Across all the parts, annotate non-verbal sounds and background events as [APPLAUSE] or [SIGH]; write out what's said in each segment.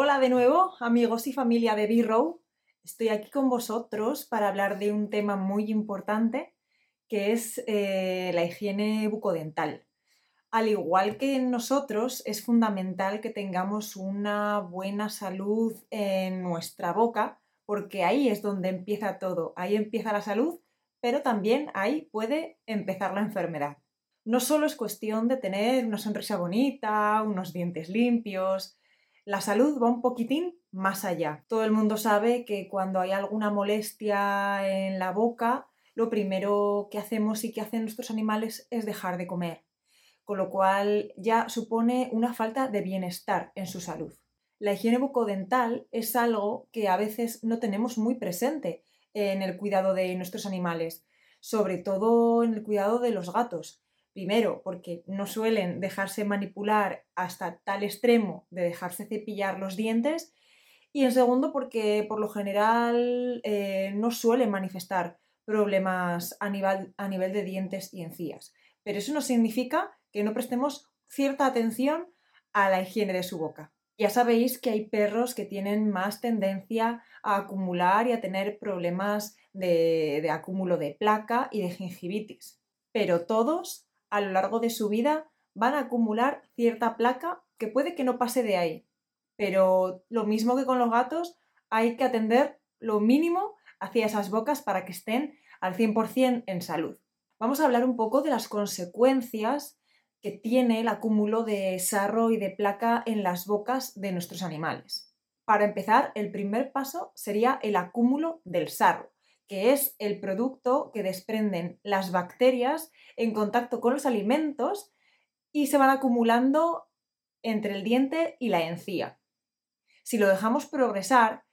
Hola de nuevo, amigos y familia de B-Row. Estoy aquí con vosotros para hablar de un tema muy importante que es eh, la higiene bucodental. Al igual que en nosotros, es fundamental que tengamos una buena salud en nuestra boca, porque ahí es donde empieza todo. Ahí empieza la salud, pero también ahí puede empezar la enfermedad. No solo es cuestión de tener una sonrisa bonita, unos dientes limpios, la salud va un poquitín más allá. Todo el mundo sabe que cuando hay alguna molestia en la boca, lo primero que hacemos y que hacen nuestros animales es dejar de comer, con lo cual ya supone una falta de bienestar en su salud. La higiene bucodental es algo que a veces no tenemos muy presente en el cuidado de nuestros animales, sobre todo en el cuidado de los gatos. Primero, porque no suelen dejarse manipular hasta tal extremo de dejarse cepillar los dientes. Y en segundo, porque por lo general eh, no suelen manifestar problemas a nivel, a nivel de dientes y encías. Pero eso no significa que no prestemos cierta atención a la higiene de su boca. Ya sabéis que hay perros que tienen más tendencia a acumular y a tener problemas de, de acúmulo de placa y de gingivitis. Pero todos a lo largo de su vida van a acumular cierta placa que puede que no pase de ahí. Pero lo mismo que con los gatos, hay que atender lo mínimo hacia esas bocas para que estén al 100% en salud. Vamos a hablar un poco de las consecuencias que tiene el acúmulo de sarro y de placa en las bocas de nuestros animales. Para empezar, el primer paso sería el acúmulo del sarro que es el producto que desprenden las bacterias en contacto con los alimentos y se van acumulando entre el diente y la encía. Si lo dejamos progresar,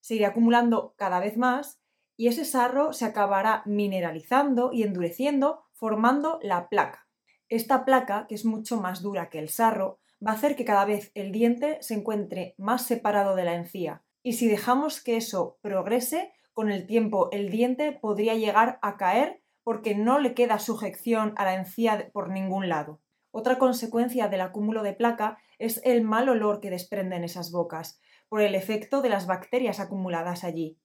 se irá acumulando cada vez más y ese sarro se acabará mineralizando y endureciendo, formando la placa. Esta placa, que es mucho más dura que el sarro, va a hacer que cada vez el diente se encuentre más separado de la encía. Y si dejamos que eso progrese, con el tiempo el diente podría llegar a caer porque no le queda sujeción a la encía por ningún lado. Otra consecuencia del acúmulo de placa es el mal olor que desprenden esas bocas, por el efecto de las bacterias acumuladas allí.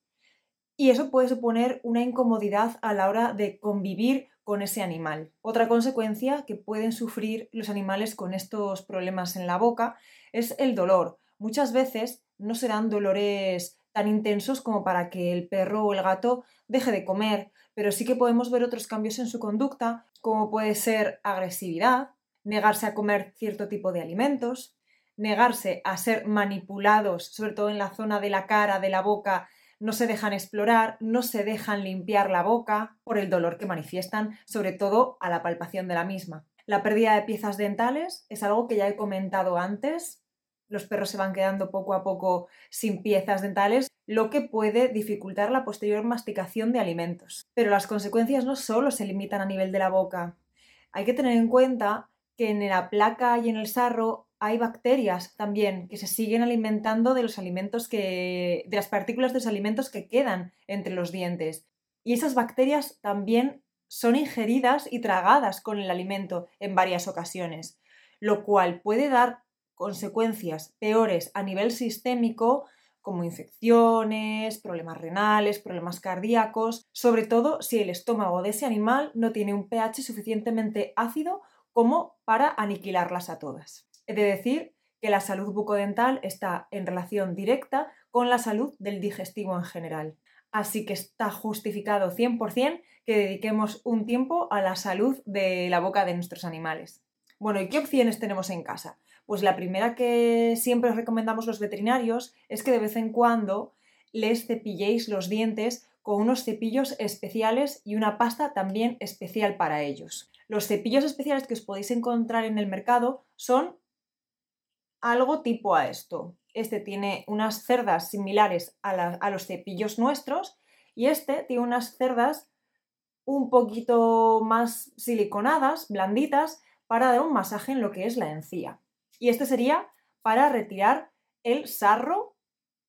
Y eso puede suponer una incomodidad a la hora de convivir con ese animal. Otra consecuencia que pueden sufrir los animales con estos problemas en la boca es el dolor. Muchas veces no serán dolores tan intensos como para que el perro o el gato deje de comer, pero sí que podemos ver otros cambios en su conducta, como puede ser agresividad, negarse a comer cierto tipo de alimentos, negarse a ser manipulados, sobre todo en la zona de la cara, de la boca, no se dejan explorar, no se dejan limpiar la boca por el dolor que manifiestan, sobre todo a la palpación de la misma. La pérdida de piezas dentales es algo que ya he comentado antes, los perros se van quedando poco a poco sin piezas dentales, lo que puede dificultar la posterior masticación de alimentos. Pero las consecuencias no solo se limitan a nivel de la boca. Hay que tener en cuenta que en la placa y en el sarro hay bacterias también que se siguen alimentando de los alimentos que de las partículas de los alimentos que quedan entre los dientes. Y esas bacterias también son ingeridas y tragadas con el alimento en varias ocasiones, lo cual puede dar consecuencias peores a nivel sistémico como infecciones, problemas renales, problemas cardíacos, sobre todo si el estómago de ese animal no tiene un pH suficientemente ácido como para aniquilarlas a todas. He de decir que la salud bucodental está en relación directa con la salud del digestivo en general. Así que está justificado 100% que dediquemos un tiempo a la salud de la boca de nuestros animales. Bueno, ¿y qué opciones tenemos en casa? Pues la primera que siempre os recomendamos los veterinarios es que de vez en cuando les cepilléis los dientes con unos cepillos especiales y una pasta también especial para ellos. Los cepillos especiales que os podéis encontrar en el mercado son algo tipo a esto. Este tiene unas cerdas similares a, a los cepillos nuestros y este tiene unas cerdas un poquito más siliconadas, blanditas, para dar un masaje en lo que es la encía. Y este sería para retirar el sarro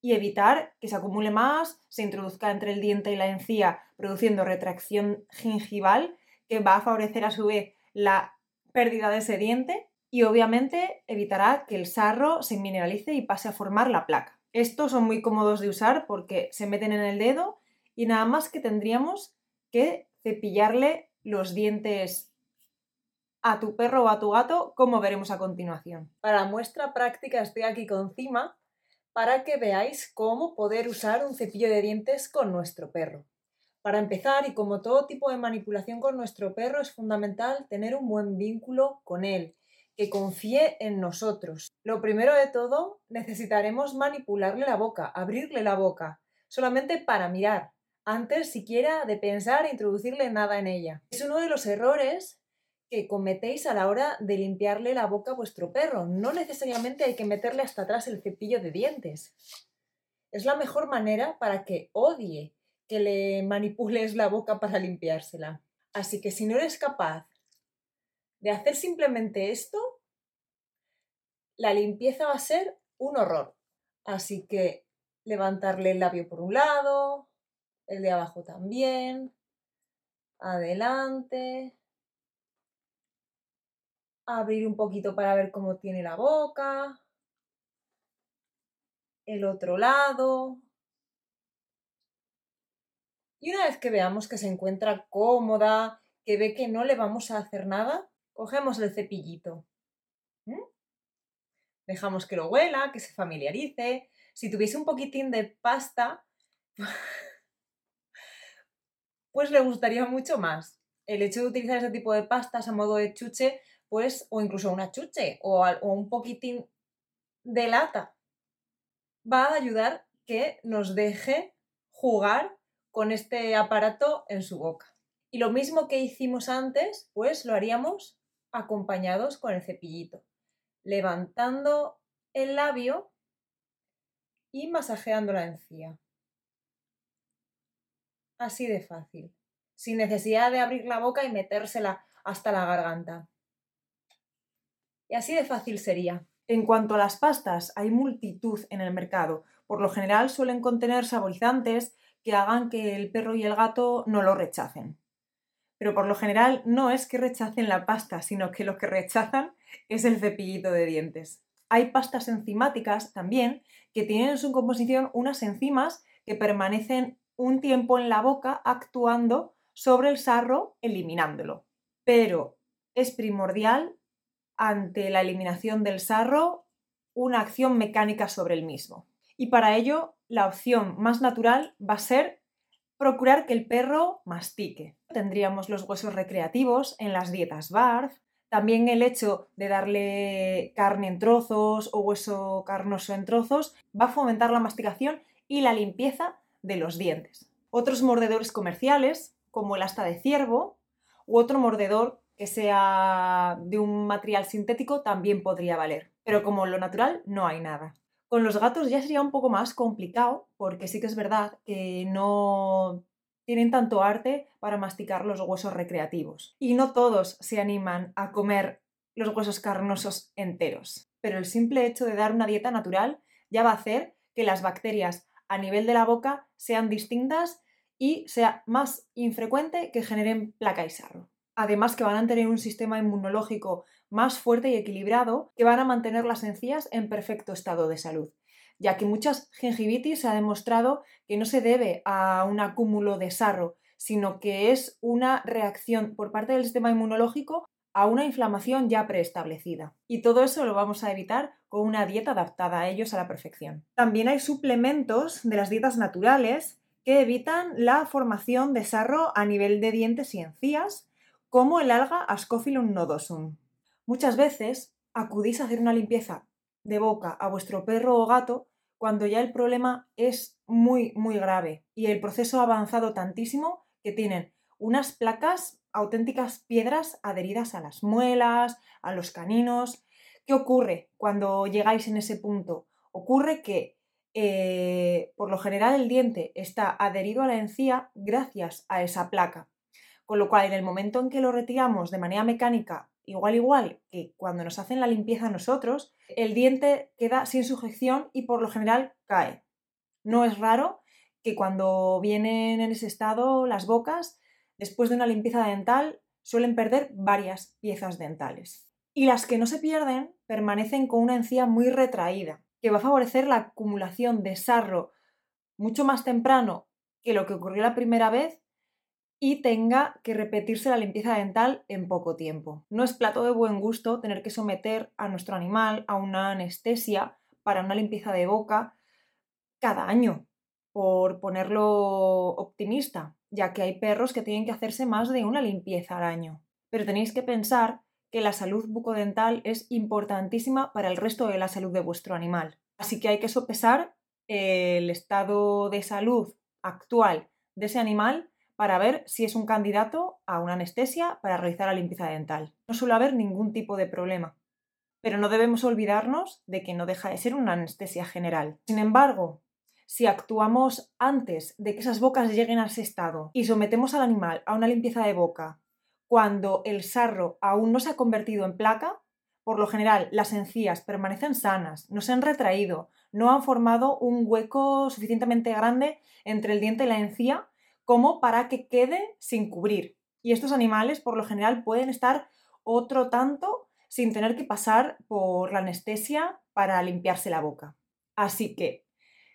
y evitar que se acumule más, se introduzca entre el diente y la encía, produciendo retracción gingival, que va a favorecer a su vez la pérdida de ese diente. y obviamente evitará que el sarro se mineralice y pase a formar la placa. Estos son muy cómodos de usar porque se meten en el dedo y nada más que tendríamos que cepillarle los dientes a tu perro o a tu gato, como veremos a continuación. Para muestra práctica estoy aquí con para que veáis cómo poder usar un cepillo de dientes con nuestro perro. Para empezar, y como todo tipo de manipulación con nuestro perro, es fundamental tener un buen vínculo con él, que confíe en nosotros. Lo primero de todo, necesitaremos manipularle la boca, abrirle la boca, solamente para mirar, antes siquiera de pensar e introducirle nada en ella. Es uno de los errores que cometéis a la hora de limpiarle la boca a vuestro perro. No necesariamente hay que meterle hasta atrás el cepillo de dientes. Es la mejor manera para que odie que le manipules la boca para limpiársela. Así que si no eres capaz de hacer simplemente esto, la limpieza va a ser un horror. Así que levantarle el labio por un lado, el de abajo también, adelante, abrir un poquito para ver cómo tiene la boca, el otro lado. Y una vez que veamos que se encuentra cómoda, que ve que no le vamos a hacer nada, cogemos el cepillito. Dejamos que lo huela, que se familiarice. Si tuviese un poquitín de pasta, [LAUGHS] pues le gustaría mucho más. El hecho de utilizar ese tipo de pastas a modo de chuche pues, o incluso una chuche o, un poquitín de lata, va a ayudar que nos deje jugar con este aparato en su boca. Y lo mismo que hicimos antes, pues lo haríamos acompañados con el cepillito, levantando el labio y masajeando la encía. Así de fácil, sin necesidad de abrir la boca y metérsela hasta la garganta. Y así de fácil sería. En cuanto a las pastas, hay multitud en el mercado. Por lo general suelen contener saborizantes que hagan que el perro y el gato no lo rechacen. Pero por lo general no es que rechacen la pasta, sino que lo que rechazan es el cepillito de dientes. Hay pastas enzimáticas también que tienen en su composición unas enzimas que permanecen un tiempo en la boca actuando sobre el sarro, eliminándolo. Pero es primordial ante la eliminación del sarro una acción mecánica sobre el mismo. Y para ello, la opción más natural va a ser procurar que el perro mastique. Tendríamos los huesos recreativos en las dietas BARF, también el hecho de darle carne en trozos o hueso carnoso en trozos va a fomentar la masticación y la limpieza de los dientes. Otros mordedores comerciales, como el asta de ciervo, u otro mordedor que sea de un material sintético también podría valer. Pero como lo natural no hay nada. Con los gatos ya sería un poco más complicado porque sí que es verdad que no tienen tanto arte para masticar los huesos recreativos. Y no todos se animan a comer los huesos carnosos enteros. Pero el simple hecho de dar una dieta natural ya va a hacer que las bacterias a nivel de la boca sean distintas y sea más infrecuente que generen placa y sarro además que van a tener un sistema inmunológico más fuerte y equilibrado, que van a mantener las encías en perfecto estado de salud, ya que muchas gingivitis se ha demostrado que no se debe a un acúmulo de sarro, sino que es una reacción por parte del sistema inmunológico a una inflamación ya preestablecida. Y todo eso lo vamos a evitar con una dieta adaptada a ellos a la perfección. También hay suplementos de las dietas naturales que evitan la formación de sarro a nivel de dientes y encías como el alga Ascophyllum nodosum. Muchas veces acudís a hacer una limpieza de boca a vuestro perro o gato cuando ya el problema es muy, muy grave y el proceso ha avanzado tantísimo que tienen unas placas, auténticas piedras adheridas a las muelas, a los caninos. ¿Qué ocurre cuando llegáis en ese punto? Ocurre que eh, por lo general el diente está adherido a la encía gracias a esa placa. Con lo cual, en el momento en que lo retiramos de manera mecánica, igual igual que cuando nos hacen la limpieza nosotros, el diente queda sin sujeción y por lo general cae. No es raro que cuando vienen en ese estado las bocas, después de una limpieza dental, suelen perder varias piezas dentales. Y las que no se pierden permanecen con una encía muy retraída, que va a favorecer la acumulación de sarro mucho más temprano que lo que ocurrió la primera vez y tenga que repetirse la limpieza dental en poco tiempo. No es plato de buen gusto tener que someter a nuestro animal a una anestesia para una limpieza de boca cada año, por ponerlo optimista, ya que hay perros que tienen que hacerse más de una limpieza al año. Pero tenéis que pensar que la salud bucodental es importantísima para el resto de la salud de vuestro animal. Así que hay que sopesar el estado de salud actual de ese animal para ver si es un candidato a una anestesia para realizar la limpieza dental. No suele haber ningún tipo de problema. Pero no debemos olvidarnos de que no deja de ser una anestesia general. Sin embargo, si actuamos antes de que esas bocas lleguen a ese estado y sometemos al animal a una limpieza de boca cuando el sarro aún no se ha convertido en placa, por lo general las encías permanecen sanas, no se han retraído, no han formado un hueco suficientemente grande entre el diente y la encía como para que quede sin cubrir. Y estos animales, por lo general, pueden estar otro tanto sin tener que pasar por la anestesia para limpiarse la boca. Así que,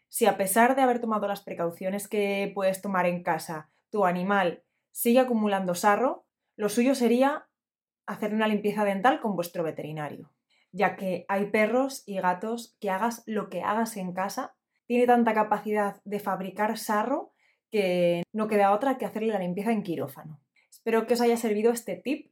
si a pesar de haber tomado las precauciones que puedes tomar en casa, tu animal sigue acumulando sarro, lo suyo sería hacer una limpieza dental con vuestro veterinario, ya que hay perros y gatos que hagas lo que hagas en casa, tiene tanta capacidad de fabricar sarro que no queda otra que hacerle la limpieza en quirófano. Espero que os haya servido este tip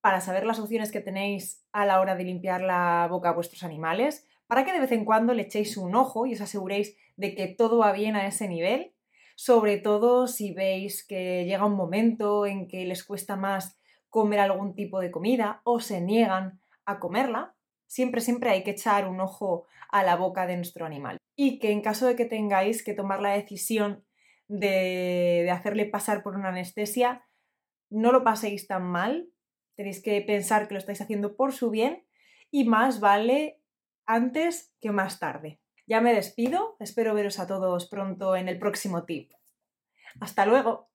para saber las opciones que tenéis a la hora de limpiar la boca a vuestros animales, para que de vez en cuando le echéis un ojo y os aseguréis de que todo va bien a ese nivel, sobre todo si veis que llega un momento en que les cuesta más comer algún tipo de comida o se niegan a comerla, siempre, siempre hay que echar un ojo a la boca de nuestro animal. Y que en caso de que tengáis que tomar la decisión de, hacerle pasar por una anestesia, no lo paséis tan mal, tenéis que pensar que lo estáis haciendo por su bien y más vale antes que más tarde. Ya me despido, espero veros a todos pronto en el próximo tip. Hasta luego.